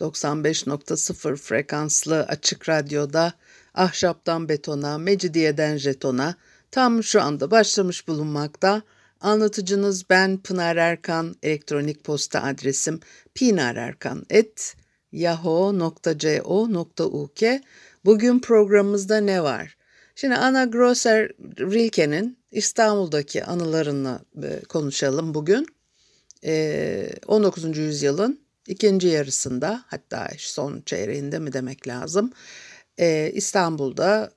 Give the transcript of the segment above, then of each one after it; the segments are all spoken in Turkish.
95.0 frekanslı açık radyoda ahşaptan betona, mecidiyeden jetona tam şu anda başlamış bulunmakta. Anlatıcınız ben Pınar Erkan, elektronik posta adresim pinarerkan.yahoo.co.uk Bugün programımızda ne var? Şimdi Anna Grosser Rilke'nin İstanbul'daki anılarını e, konuşalım bugün. 19. E, yüzyılın ikinci yarısında hatta son çeyreğinde mi demek lazım. E, İstanbul'da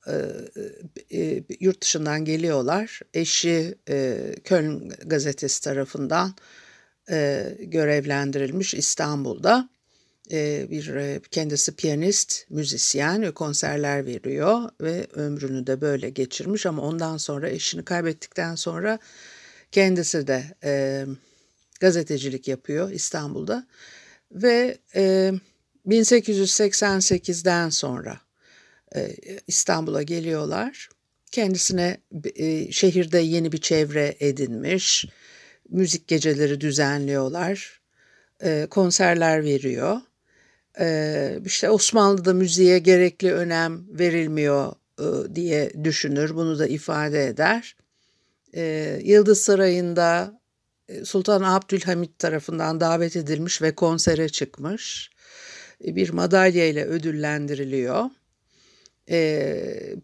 yurt dışından geliyorlar. Eşi Köln gazetesi tarafından görevlendirilmiş İstanbul'da bir kendisi piyanist, müzisyen konserler veriyor ve ömrünü de böyle geçirmiş ama ondan sonra eşini kaybettikten sonra kendisi de e, gazetecilik yapıyor İstanbul'da ve e, 1888'den sonra e, İstanbul'a geliyorlar. Kendisine e, şehirde yeni bir çevre edinmiş, müzik geceleri düzenliyorlar, e, konserler veriyor e, işte Osmanlı'da müziğe gerekli önem verilmiyor e, diye düşünür. Bunu da ifade eder. E, Yıldız Sarayı'nda Sultan Abdülhamit tarafından davet edilmiş ve konsere çıkmış. E, bir madalya ile ödüllendiriliyor. E,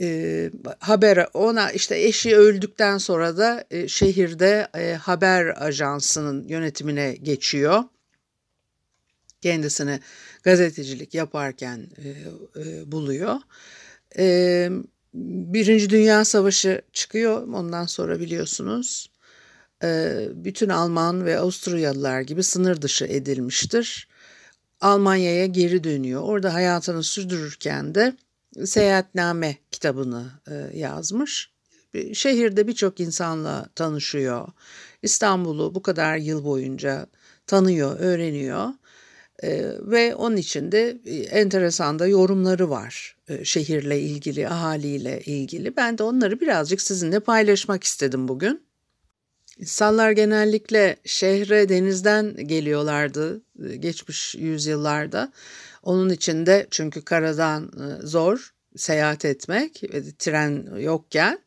e, haber ona işte eşi öldükten sonra da e, şehirde e, haber ajansının yönetimine geçiyor kendisini gazetecilik yaparken e, e, buluyor. E, Birinci Dünya Savaşı çıkıyor ondan sonra biliyorsunuz. E, bütün Alman ve Avusturyalılar gibi sınır dışı edilmiştir. Almanya'ya geri dönüyor. Orada hayatını sürdürürken de Seyahatname kitabını e, yazmış. Şehirde birçok insanla tanışıyor. İstanbul'u bu kadar yıl boyunca tanıyor, öğreniyor. E, ve onun için de enteresan da yorumları var şehirle ilgili, ahaliyle ilgili. Ben de onları birazcık sizinle paylaşmak istedim bugün. İnsanlar genellikle şehre denizden geliyorlardı e, geçmiş yüzyıllarda. Onun için de çünkü karadan e, zor seyahat etmek, tren yokken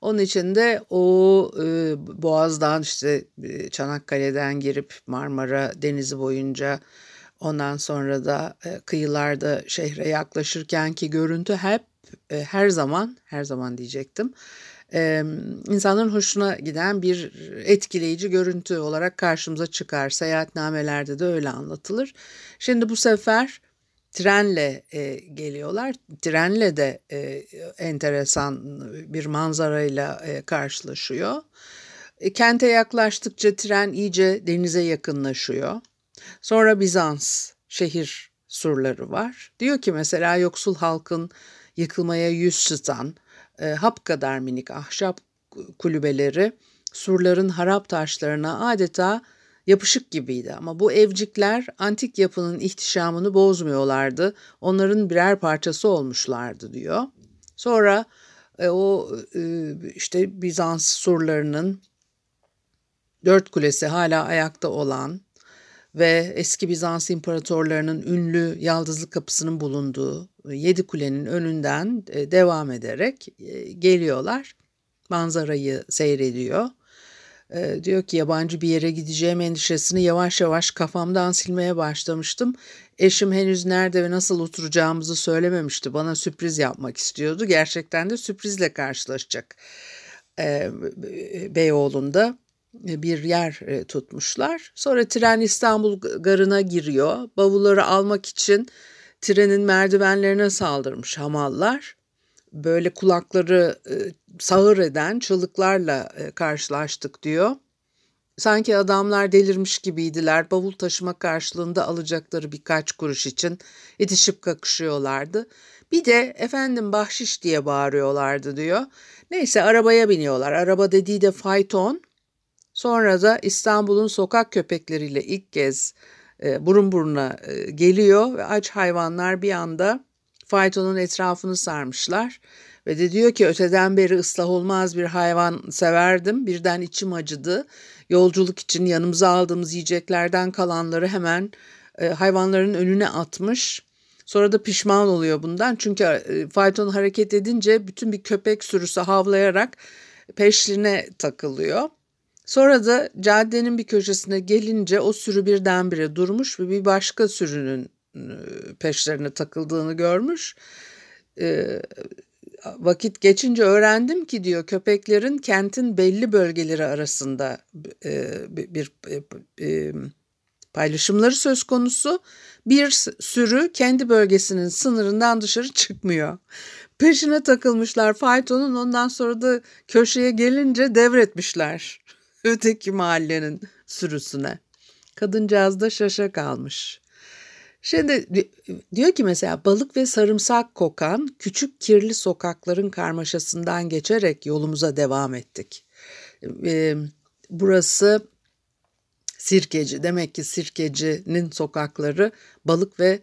onun için de o e, Boğaz'dan işte Çanakkale'den girip Marmara Denizi boyunca Ondan sonra da e, kıyılarda şehre yaklaşırken ki görüntü hep e, her zaman her zaman diyecektim e, insanların hoşuna giden bir etkileyici görüntü olarak karşımıza çıkar. Seyahatnamelerde de öyle anlatılır. Şimdi bu sefer trenle e, geliyorlar. Trenle de e, enteresan bir manzarayla e, karşılaşıyor. E, kente yaklaştıkça tren iyice denize yakınlaşıyor. Sonra Bizans şehir surları var. Diyor ki mesela yoksul halkın yıkılmaya yüz tutan hap kadar minik ahşap kulübeleri surların harap taşlarına adeta yapışık gibiydi ama bu evcikler antik yapının ihtişamını bozmuyorlardı. Onların birer parçası olmuşlardı diyor. Sonra e, o e, işte Bizans surlarının dört kulesi hala ayakta olan ve eski Bizans imparatorlarının ünlü Yaldızlı Kapısı'nın bulunduğu Yedi Kule'nin önünden e, devam ederek e, geliyorlar. Manzarayı seyrediyor. E, diyor ki yabancı bir yere gideceğim endişesini yavaş yavaş kafamdan silmeye başlamıştım. Eşim henüz nerede ve nasıl oturacağımızı söylememişti. Bana sürpriz yapmak istiyordu. Gerçekten de sürprizle karşılaşacak. Beyoğlu'nda e, bir yer e, tutmuşlar. Sonra tren İstanbul garına giriyor. Bavulları almak için trenin merdivenlerine saldırmış hamallar. Böyle kulakları e, sağır eden çığlıklarla karşılaştık diyor. Sanki adamlar delirmiş gibiydiler. Bavul taşıma karşılığında alacakları birkaç kuruş için itişip kakışıyorlardı. Bir de efendim bahşiş diye bağırıyorlardı diyor. Neyse arabaya biniyorlar. Araba dediği de fayton. Sonra da İstanbul'un sokak köpekleriyle ilk kez e, burun buruna e, geliyor ve aç hayvanlar bir anda faytonun etrafını sarmışlar. Ve de diyor ki öteden beri ıslah olmaz bir hayvan severdim. Birden içim acıdı. Yolculuk için yanımıza aldığımız yiyeceklerden kalanları hemen e, hayvanların önüne atmış. Sonra da pişman oluyor bundan. Çünkü e, fayton hareket edince bütün bir köpek sürüsü havlayarak peşline takılıyor. Sonra da caddenin bir köşesine gelince o sürü birdenbire durmuş ve bir başka sürünün e, peşlerine takıldığını görmüş. E, vakit geçince öğrendim ki diyor köpeklerin kentin belli bölgeleri arasında e, bir paylaşımları söz konusu. Bir sürü kendi bölgesinin sınırından dışarı çıkmıyor. Peşine takılmışlar faytonun ondan sonra da köşeye gelince devretmişler öteki mahallenin sürüsüne. Kadıncağız da şaşa kalmış. Şimdi diyor ki mesela balık ve sarımsak kokan küçük kirli sokakların karmaşasından geçerek yolumuza devam ettik. Burası Sirkeci. Demek ki Sirkeci'nin sokakları balık ve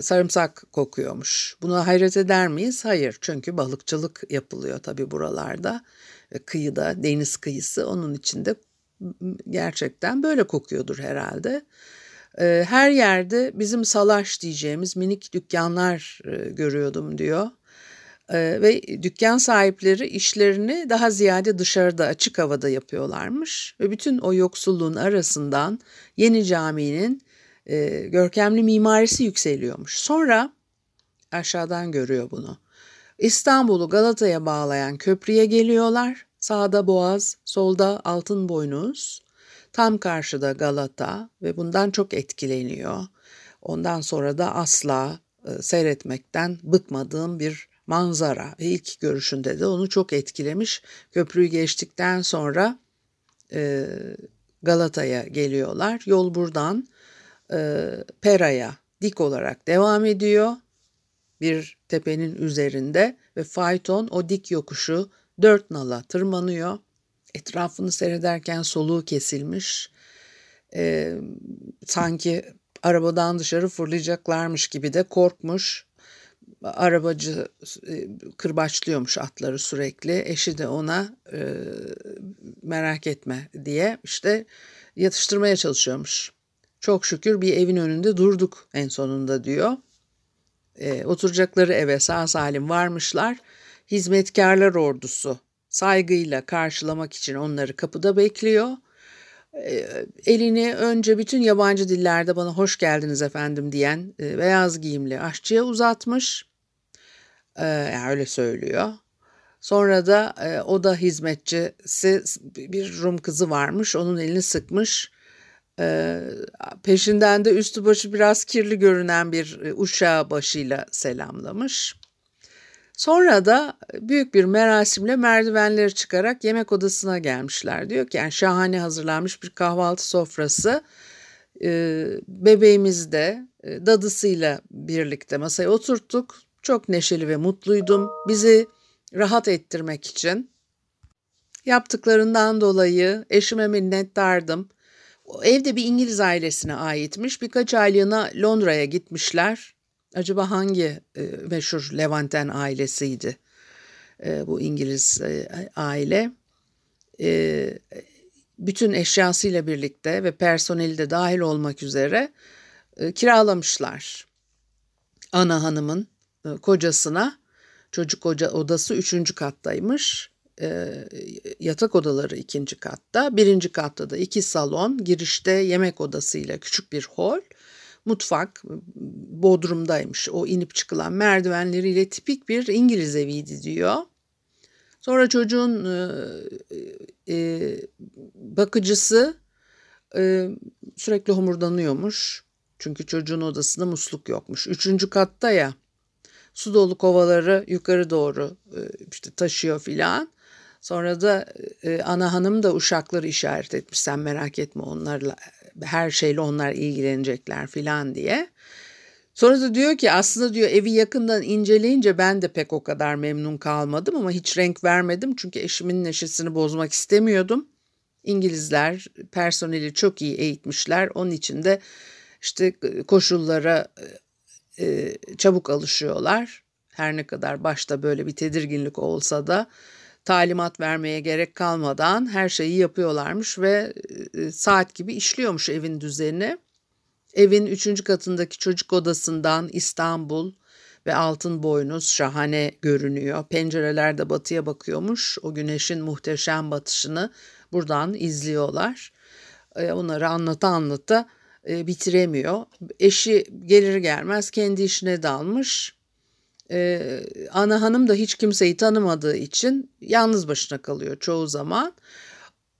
sarımsak kokuyormuş. Buna hayret eder miyiz? Hayır. Çünkü balıkçılık yapılıyor tabii buralarda. Kıyıda, deniz kıyısı onun içinde gerçekten böyle kokuyordur herhalde. Her yerde bizim salaş diyeceğimiz minik dükkanlar görüyordum diyor. Ve dükkan sahipleri işlerini daha ziyade dışarıda açık havada yapıyorlarmış. Ve bütün o yoksulluğun arasından yeni caminin görkemli mimarisi yükseliyormuş. Sonra aşağıdan görüyor bunu. İstanbul'u Galata'ya bağlayan köprüye geliyorlar. Sağda Boğaz, solda Altın Boynuz. Tam karşıda Galata ve bundan çok etkileniyor. Ondan sonra da asla e, seyretmekten bıkmadığım bir manzara ve ilk görüşünde de onu çok etkilemiş. Köprüyü geçtikten sonra e, Galata'ya geliyorlar. Yol buradan e, Pera'ya dik olarak devam ediyor. Bir tepenin üzerinde ve fayton o dik yokuşu dört nala tırmanıyor. Etrafını seyrederken soluğu kesilmiş. E, sanki arabadan dışarı fırlayacaklarmış gibi de korkmuş. Arabacı e, kırbaçlıyormuş atları sürekli. Eşi de ona e, merak etme diye işte yatıştırmaya çalışıyormuş. Çok şükür bir evin önünde durduk en sonunda diyor. E, oturacakları eve sağ salim varmışlar. Hizmetkarlar ordusu saygıyla karşılamak için onları kapıda bekliyor. Ee, elini önce bütün yabancı dillerde bana hoş geldiniz efendim diyen e, beyaz giyimli aşçıya uzatmış. Ee, yani öyle söylüyor. Sonra da e, o da hizmetçisi bir Rum kızı varmış. Onun elini sıkmış. Ee, peşinden de üstü başı biraz kirli görünen bir e, uşağı başıyla selamlamış. Sonra da büyük bir merasimle merdivenleri çıkarak yemek odasına gelmişler. Diyor ki yani şahane hazırlanmış bir kahvaltı sofrası. Ee, bebeğimiz de e, dadısıyla birlikte masaya oturttuk. Çok neşeli ve mutluydum. Bizi rahat ettirmek için yaptıklarından dolayı eşime minnettardım. Evde bir İngiliz ailesine aitmiş. Birkaç aylığına Londra'ya gitmişler. Acaba hangi e, meşhur Levanten ailesiydi e, bu İngiliz e, aile? E, bütün eşyasıyla birlikte ve personeli de dahil olmak üzere e, kiralamışlar. Ana hanımın e, kocasına çocuk oca odası üçüncü kattaymış. E, yatak odaları ikinci katta. Birinci katta da iki salon, girişte yemek odasıyla küçük bir hol mutfak bodrumdaymış. O inip çıkılan merdivenleriyle tipik bir İngiliz eviydi diyor. Sonra çocuğun e, e, bakıcısı e, sürekli homurdanıyormuş. Çünkü çocuğun odasında musluk yokmuş. Üçüncü katta ya su dolu kovaları yukarı doğru e, işte taşıyor filan. Sonra da e, ana hanım da uşakları işaret etmiş. Sen merak etme onlarla her şeyle onlar ilgilenecekler filan diye. Sonra da diyor ki aslında diyor evi yakından inceleyince ben de pek o kadar memnun kalmadım ama hiç renk vermedim çünkü eşimin neşesini bozmak istemiyordum. İngilizler personeli çok iyi eğitmişler. Onun için de işte koşullara e, çabuk alışıyorlar. Her ne kadar başta böyle bir tedirginlik olsa da talimat vermeye gerek kalmadan her şeyi yapıyorlarmış ve e, saat gibi işliyormuş evin düzeni. Evin üçüncü katındaki çocuk odasından İstanbul ve altın boynuz şahane görünüyor. Pencereler de batıya bakıyormuş. O güneşin muhteşem batışını buradan izliyorlar. E, onları anlata anlata e, bitiremiyor. Eşi gelir gelmez kendi işine dalmış. Ee, ana hanım da hiç kimseyi tanımadığı için yalnız başına kalıyor çoğu zaman.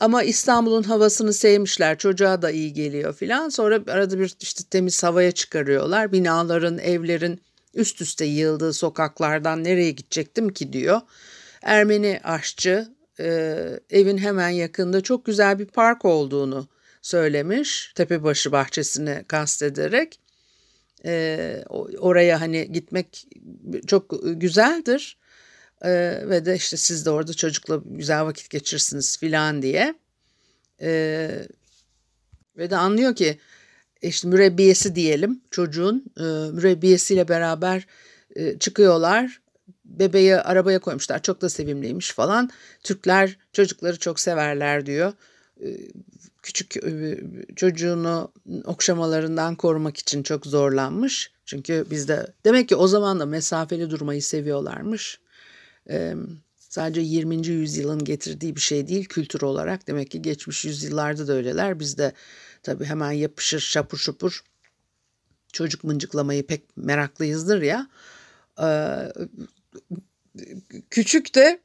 Ama İstanbul'un havasını sevmişler. Çocuğa da iyi geliyor filan. Sonra arada bir işte temiz havaya çıkarıyorlar. Binaların, evlerin üst üste yığıldığı sokaklardan nereye gidecektim ki diyor. Ermeni aşçı e, evin hemen yakında çok güzel bir park olduğunu söylemiş. Tepebaşı bahçesini kastederek. E, oraya hani gitmek çok güzeldir. E, ve de işte siz de orada çocukla güzel vakit geçirsiniz filan diye. E, ve de anlıyor ki işte mürebbiyesi diyelim çocuğun e, mürebbiyesiyle beraber e, çıkıyorlar. Bebeği arabaya koymuşlar çok da sevimliymiş falan. Türkler çocukları çok severler diyor. Küçük e, çocuğunu okşamalarından korumak için çok zorlanmış. Çünkü bizde demek ki o zaman da mesafeli durmayı seviyorlarmış. Ee, sadece 20. yüzyılın getirdiği bir şey değil kültür olarak. Demek ki geçmiş yüzyıllarda da öyleler. Bizde tabii hemen yapışır şapur şupur çocuk mıncıklamayı pek meraklıyızdır ya. Ee, küçük de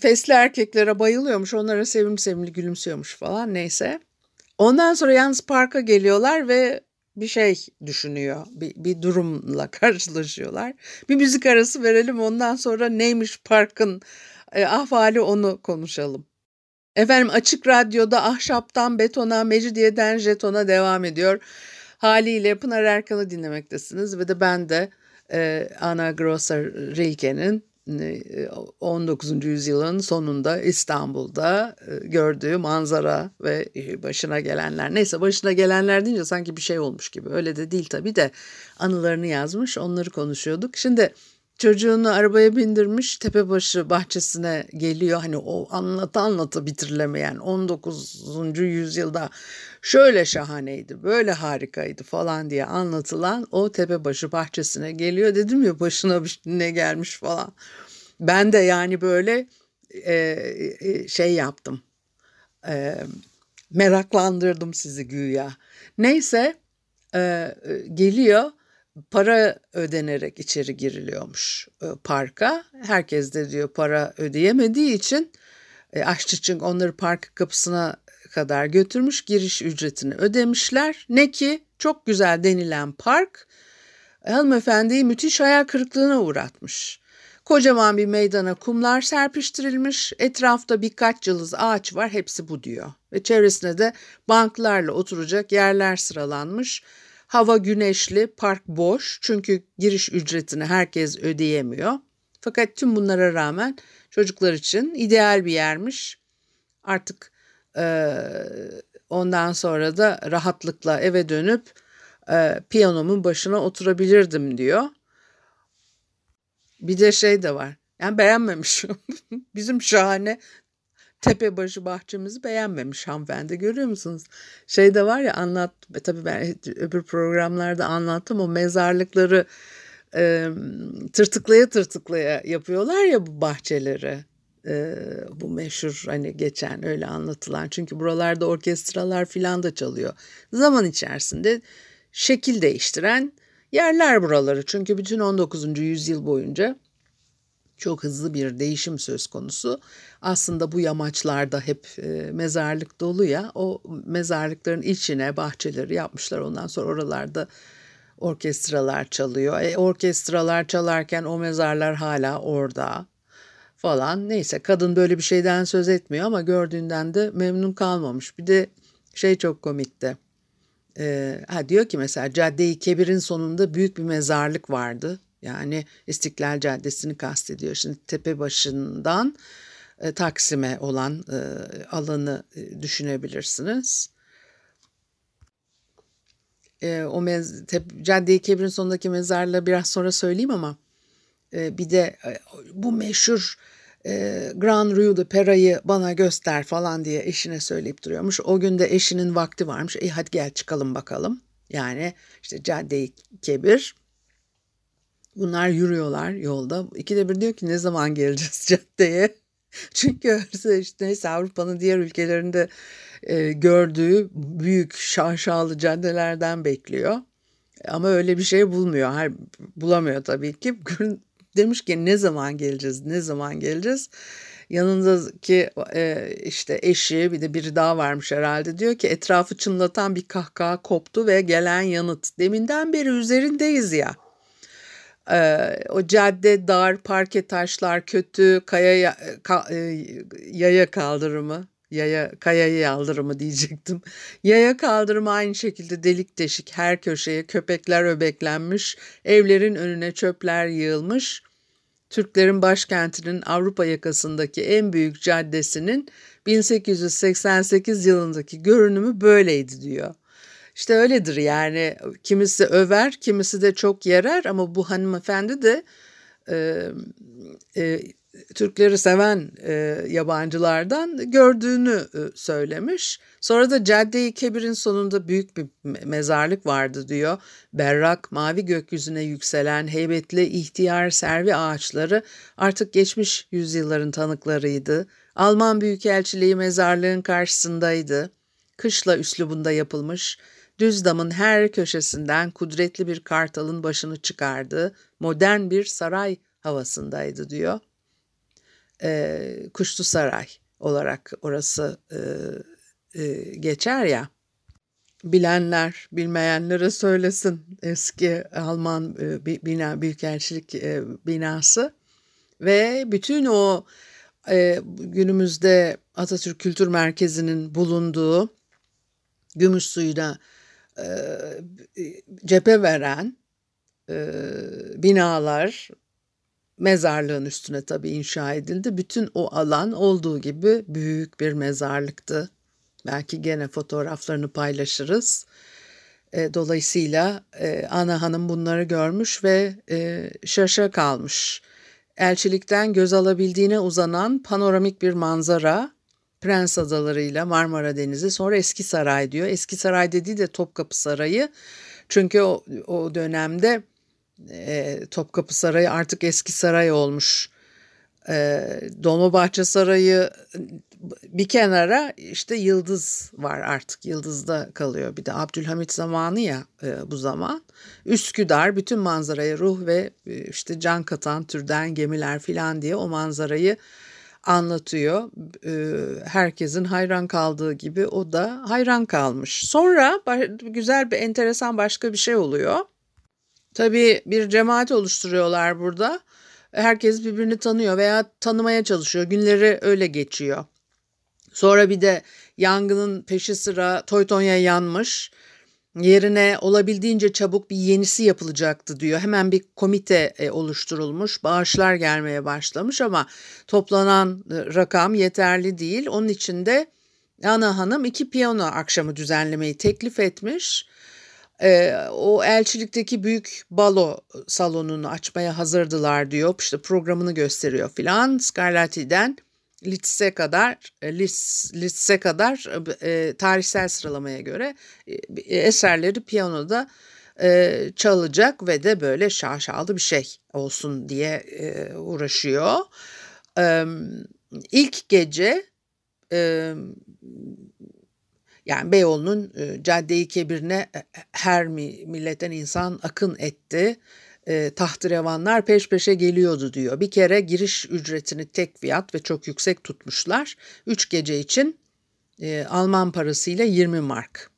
fesli erkeklere bayılıyormuş. Onlara sevimli sevimli gülümsüyormuş falan neyse. Ondan sonra yalnız parka geliyorlar ve bir şey düşünüyor. Bir, bir durumla karşılaşıyorlar. Bir müzik arası verelim ondan sonra neymiş parkın e, ahvali onu konuşalım. Efendim Açık Radyo'da ahşaptan betona, mecidiyeden jetona devam ediyor. Haliyle Pınar Erkan'ı dinlemektesiniz ve de ben de e, Ana Grossa Rilke'nin 19. yüzyılın sonunda İstanbul'da e, gördüğü manzara ve e, başına gelenler. Neyse başına gelenler deyince sanki bir şey olmuş gibi. Öyle de değil tabii de anılarını yazmış onları konuşuyorduk. Şimdi çocuğunu arabaya bindirmiş tepebaşı bahçesine geliyor. Hani o anlata anlata bitirilemeyen 19. yüzyılda şöyle şahaneydi böyle harikaydı falan diye anlatılan o tepebaşı bahçesine geliyor. Dedim ya başına ne gelmiş falan. Ben de yani böyle e, e, şey yaptım. E, meraklandırdım sizi güya. Neyse e, geliyor para ödenerek içeri giriliyormuş e, parka. Herkes de diyor para ödeyemediği için e, aşçı çünkü onları park kapısına kadar götürmüş giriş ücretini ödemişler. Ne ki çok güzel denilen park hanımefendiyi müthiş hayal kırıklığına uğratmış. Kocaman bir meydana kumlar serpiştirilmiş, etrafta birkaç yıldız ağaç var, hepsi bu diyor. Ve çevresine de banklarla oturacak yerler sıralanmış. Hava güneşli, park boş çünkü giriş ücretini herkes ödeyemiyor. Fakat tüm bunlara rağmen çocuklar için ideal bir yermiş. Artık e, ondan sonra da rahatlıkla eve dönüp e, piyanomun başına oturabilirdim diyor. Bir de şey de var. Yani beğenmemişim. Bizim şahane tepebaşı bahçemizi beğenmemiş hanımefendi görüyor musunuz? Şey de var ya anlat tabii ben öbür programlarda anlattım o mezarlıkları e, tırtıklaya tırtıklaya yapıyorlar ya bu bahçeleri. E, bu meşhur hani geçen öyle anlatılan çünkü buralarda orkestralar filan da çalıyor. Zaman içerisinde şekil değiştiren yerler buraları. Çünkü bütün 19. yüzyıl boyunca çok hızlı bir değişim söz konusu. Aslında bu yamaçlarda hep e, mezarlık dolu ya. O mezarlıkların içine bahçeleri yapmışlar. Ondan sonra oralarda orkestralar çalıyor. E, orkestralar çalarken o mezarlar hala orada falan. Neyse kadın böyle bir şeyden söz etmiyor ama gördüğünden de memnun kalmamış. Bir de şey çok komikti. Ee, ha diyor ki mesela Cadde-i Kebir'in sonunda büyük bir mezarlık vardı. Yani İstiklal Caddesi'ni kastediyor. Şimdi tepe başından e, Taksim'e olan e, alanı e, düşünebilirsiniz. O mez, Cadde-i Kebir'in sonundaki mezarla biraz sonra söyleyeyim ama bir de bu meşhur Grand Rue de Pera'yı bana göster falan diye eşine söyleyip duruyormuş. O gün de eşinin vakti varmış. E hadi gel çıkalım bakalım. Yani işte Cadde-i Kebir. Bunlar yürüyorlar yolda. İkide bir diyor ki ne zaman geleceğiz caddeye? Çünkü işte neyse Avrupa'nın diğer ülkelerinde e, gördüğü büyük şaşalı caddelerden bekliyor. Ama öyle bir şey bulmuyor. Her, bulamıyor tabii ki. Demiş ki ne zaman geleceğiz, ne zaman geleceğiz? Yanındaki e, işte eşi bir de biri daha varmış herhalde diyor ki etrafı çınlatan bir kahkaha koptu ve gelen yanıt. Deminden beri üzerindeyiz ya. Ee, o cadde dar, parke taşlar kötü, kaya ka, e, yaya kaldırımı, yaya kaya yaldırımı diyecektim. Yaya kaldırımı aynı şekilde delik deşik her köşeye köpekler öbeklenmiş, evlerin önüne çöpler yığılmış. Türklerin başkentinin Avrupa yakasındaki en büyük caddesinin 1888 yılındaki görünümü böyleydi diyor. İşte öyledir yani kimisi över kimisi de çok yerer ama bu hanımefendi de e, e, Türkleri seven e, yabancılardan gördüğünü e, söylemiş. Sonra da Cadde-i Kebir'in sonunda büyük bir mezarlık vardı diyor. Berrak, mavi gökyüzüne yükselen heybetli ihtiyar servi ağaçları artık geçmiş yüzyılların tanıklarıydı. Alman Büyükelçiliği mezarlığın karşısındaydı. Kışla üslubunda yapılmış, düz damın her köşesinden kudretli bir kartalın başını çıkardı. Modern bir saray havasındaydı diyor e, Kuşlu Saray olarak orası e, e, geçer ya. Bilenler bilmeyenlere söylesin eski Alman e, bina büyükelçilik e, binası ve bütün o e, günümüzde Atatürk Kültür Merkezi'nin bulunduğu gümüş suyuna e, cephe veren e, binalar mezarlığın üstüne tabii inşa edildi. Bütün o alan olduğu gibi büyük bir mezarlıktı. Belki gene fotoğraflarını paylaşırız. E, dolayısıyla e, Ana Hanım bunları görmüş ve e, şaşa kalmış. Elçilikten göz alabildiğine uzanan panoramik bir manzara, Prens Adaları'yla Marmara Denizi, sonra Eski Saray diyor. Eski Saray dediği de Topkapı Sarayı. Çünkü o, o dönemde e, Topkapı Sarayı artık eski saray olmuş. E, Dolmabahçe Sarayı bir kenara işte Yıldız var artık Yıldız'da kalıyor. Bir de Abdülhamit zamanı ya e, bu zaman. Üsküdar bütün manzaraya ruh ve e, işte can katan türden gemiler filan diye o manzarayı anlatıyor. E, herkesin hayran kaldığı gibi o da hayran kalmış. Sonra güzel bir enteresan başka bir şey oluyor. Tabii bir cemaat oluşturuyorlar burada. Herkes birbirini tanıyor veya tanımaya çalışıyor. Günleri öyle geçiyor. Sonra bir de yangının peşi sıra Toytonya yanmış. Yerine olabildiğince çabuk bir yenisi yapılacaktı diyor. Hemen bir komite e, oluşturulmuş, bağışlar gelmeye başlamış ama toplanan e, rakam yeterli değil. Onun için de Ana Hanım iki piyano akşamı düzenlemeyi teklif etmiş. E, o elçilikteki büyük balo salonunu açmaya hazırdılar diyor. İşte programını gösteriyor filan. Scarlatti'den Liszt'e kadar Liszt'e kadar e, tarihsel sıralamaya göre e, eserleri piyanoda e, çalacak ve de böyle şaşalı bir şey olsun diye e, uğraşıyor. E, ilk gece e, yani Beyoğlu'nun e, Cadde-i Kebir'ine e, her milletten insan akın etti. E, tahtrevanlar peş peşe geliyordu diyor. Bir kere giriş ücretini tek fiyat ve çok yüksek tutmuşlar. Üç gece için e, Alman parasıyla 20 mark.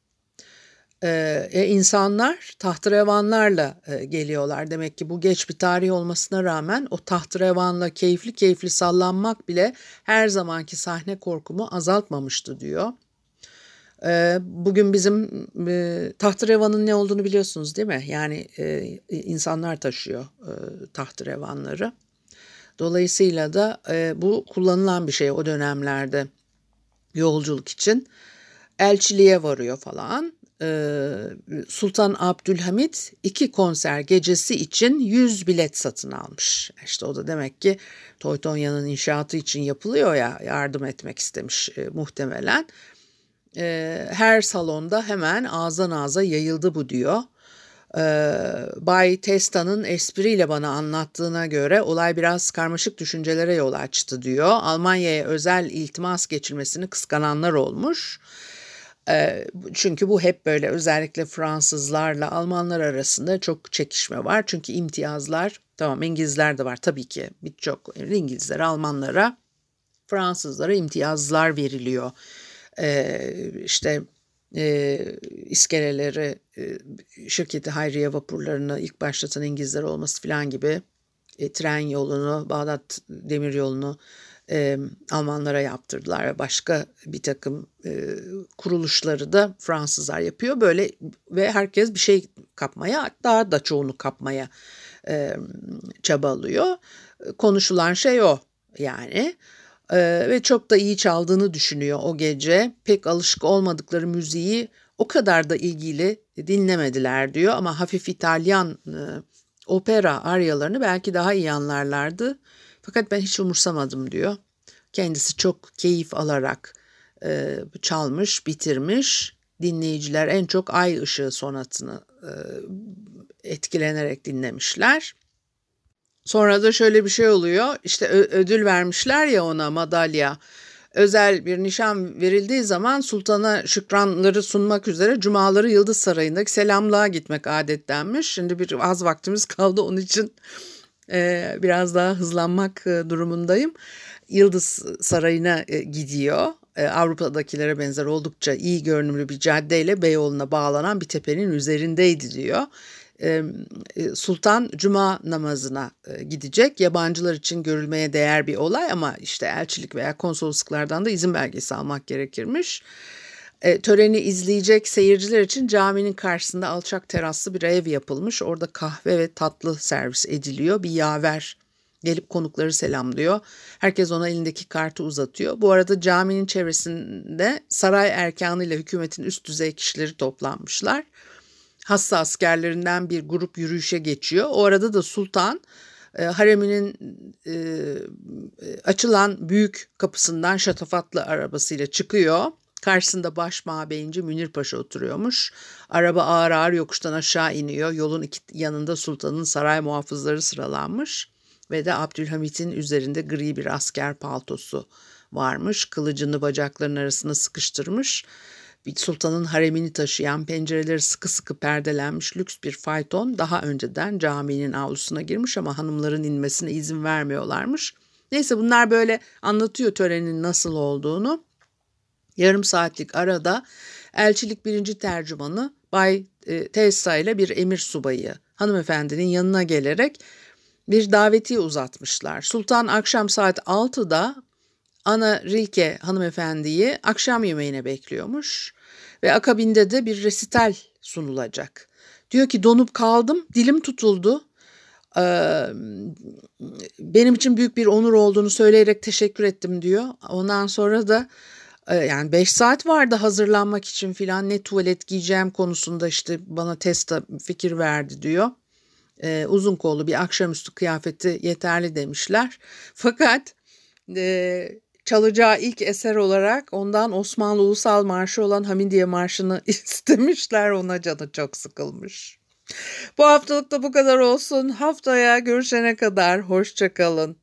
e, insanlar tahtrevanlarla e, geliyorlar. Demek ki bu geç bir tarih olmasına rağmen o tahtrevanla keyifli keyifli sallanmak bile her zamanki sahne korkumu azaltmamıştı diyor. E, bugün bizim e, tahtrevanın ne olduğunu biliyorsunuz değil mi? Yani e, insanlar taşıyor e, tahtrevanları. Dolayısıyla da e, bu kullanılan bir şey o dönemlerde yolculuk için. Elçiliğe varıyor falan. Ee, Sultan Abdülhamit iki konser gecesi için 100 bilet satın almış. İşte o da demek ki Toytonya'nın inşaatı için yapılıyor ya yardım etmek istemiş e, muhtemelen. E, her salonda hemen ağızdan ağza yayıldı bu diyor. E, Bay Testa'nın espriyle bana anlattığına göre olay biraz karmaşık düşüncelere yol açtı diyor. Almanya'ya özel iltimas geçilmesini kıskananlar olmuş. Çünkü bu hep böyle özellikle Fransızlarla Almanlar arasında çok çekişme var. Çünkü imtiyazlar tamam İngilizler de var tabii ki birçok İngilizler Almanlara Fransızlara imtiyazlar veriliyor. İşte e, iskeleleri, e, şirketi hayriye vapurlarını ilk başlatan İngilizler olması falan gibi e, tren yolunu, Bağdat demir yolunu e, Almanlara yaptırdılar ve başka bir takım e, kuruluşları da Fransızlar yapıyor. Böyle ve herkes bir şey kapmaya daha da çoğunu kapmaya e, çabalıyor. Konuşulan şey o yani. Ee, ve çok da iyi çaldığını düşünüyor o gece. Pek alışık olmadıkları müziği o kadar da ilgili dinlemediler diyor ama hafif İtalyan e, opera aryalarını belki daha iyi anlarlardı. Fakat ben hiç umursamadım diyor. Kendisi çok keyif alarak e, çalmış, bitirmiş. Dinleyiciler en çok Ay Işığı sonatını e, etkilenerek dinlemişler. Sonra da şöyle bir şey oluyor. İşte ödül vermişler ya ona madalya. Özel bir nişan verildiği zaman sultana şükranları sunmak üzere cumaları Yıldız Sarayı'ndaki selamlığa gitmek adetlenmiş. Şimdi bir az vaktimiz kaldı onun için e, biraz daha hızlanmak e, durumundayım. Yıldız Sarayı'na e, gidiyor. Avrupa'dakilere benzer oldukça iyi görünümlü bir caddeyle Beyoğlu'na bağlanan bir tepenin üzerindeydi diyor. E, Sultan Cuma namazına e, gidecek. Yabancılar için görülmeye değer bir olay ama işte elçilik veya konsolosluklardan da izin belgesi almak gerekirmiş. E, töreni izleyecek seyirciler için caminin karşısında alçak teraslı bir ev yapılmış. Orada kahve ve tatlı servis ediliyor. Bir yaver gelip konukları selamlıyor. Herkes ona elindeki kartı uzatıyor. Bu arada caminin çevresinde saray erkanıyla hükümetin üst düzey kişileri toplanmışlar hassa askerlerinden bir grup yürüyüşe geçiyor. O arada da sultan e, hareminin e, açılan büyük kapısından şatafatlı arabasıyla çıkıyor. Karşısında baş mabeyinci Münir Paşa oturuyormuş. Araba ağır ağır yokuştan aşağı iniyor. Yolun iki yanında sultanın saray muhafızları sıralanmış. Ve de Abdülhamit'in üzerinde gri bir asker paltosu varmış. Kılıcını bacaklarının arasına sıkıştırmış sultanın haremini taşıyan pencereleri sıkı sıkı perdelenmiş lüks bir fayton daha önceden caminin avlusuna girmiş ama hanımların inmesine izin vermiyorlarmış. Neyse bunlar böyle anlatıyor törenin nasıl olduğunu. Yarım saatlik arada elçilik birinci tercümanı Bay e, Tessa ile bir emir subayı hanımefendinin yanına gelerek bir daveti uzatmışlar. Sultan akşam saat 6'da Ana Rilke hanımefendiyi akşam yemeğine bekliyormuş ve akabinde de bir resital sunulacak. Diyor ki donup kaldım, dilim tutuldu. Benim için büyük bir onur olduğunu söyleyerek teşekkür ettim diyor. Ondan sonra da e, yani 5 saat vardı hazırlanmak için filan ne tuvalet giyeceğim konusunda işte bana testa fikir verdi diyor. Ee, uzun kollu bir akşamüstü kıyafeti yeterli demişler. Fakat e, çalacağı ilk eser olarak ondan Osmanlı Ulusal Marşı olan Hamidiye Marşı'nı istemişler. Ona canı çok sıkılmış. Bu haftalık da bu kadar olsun. Haftaya görüşene kadar hoşçakalın.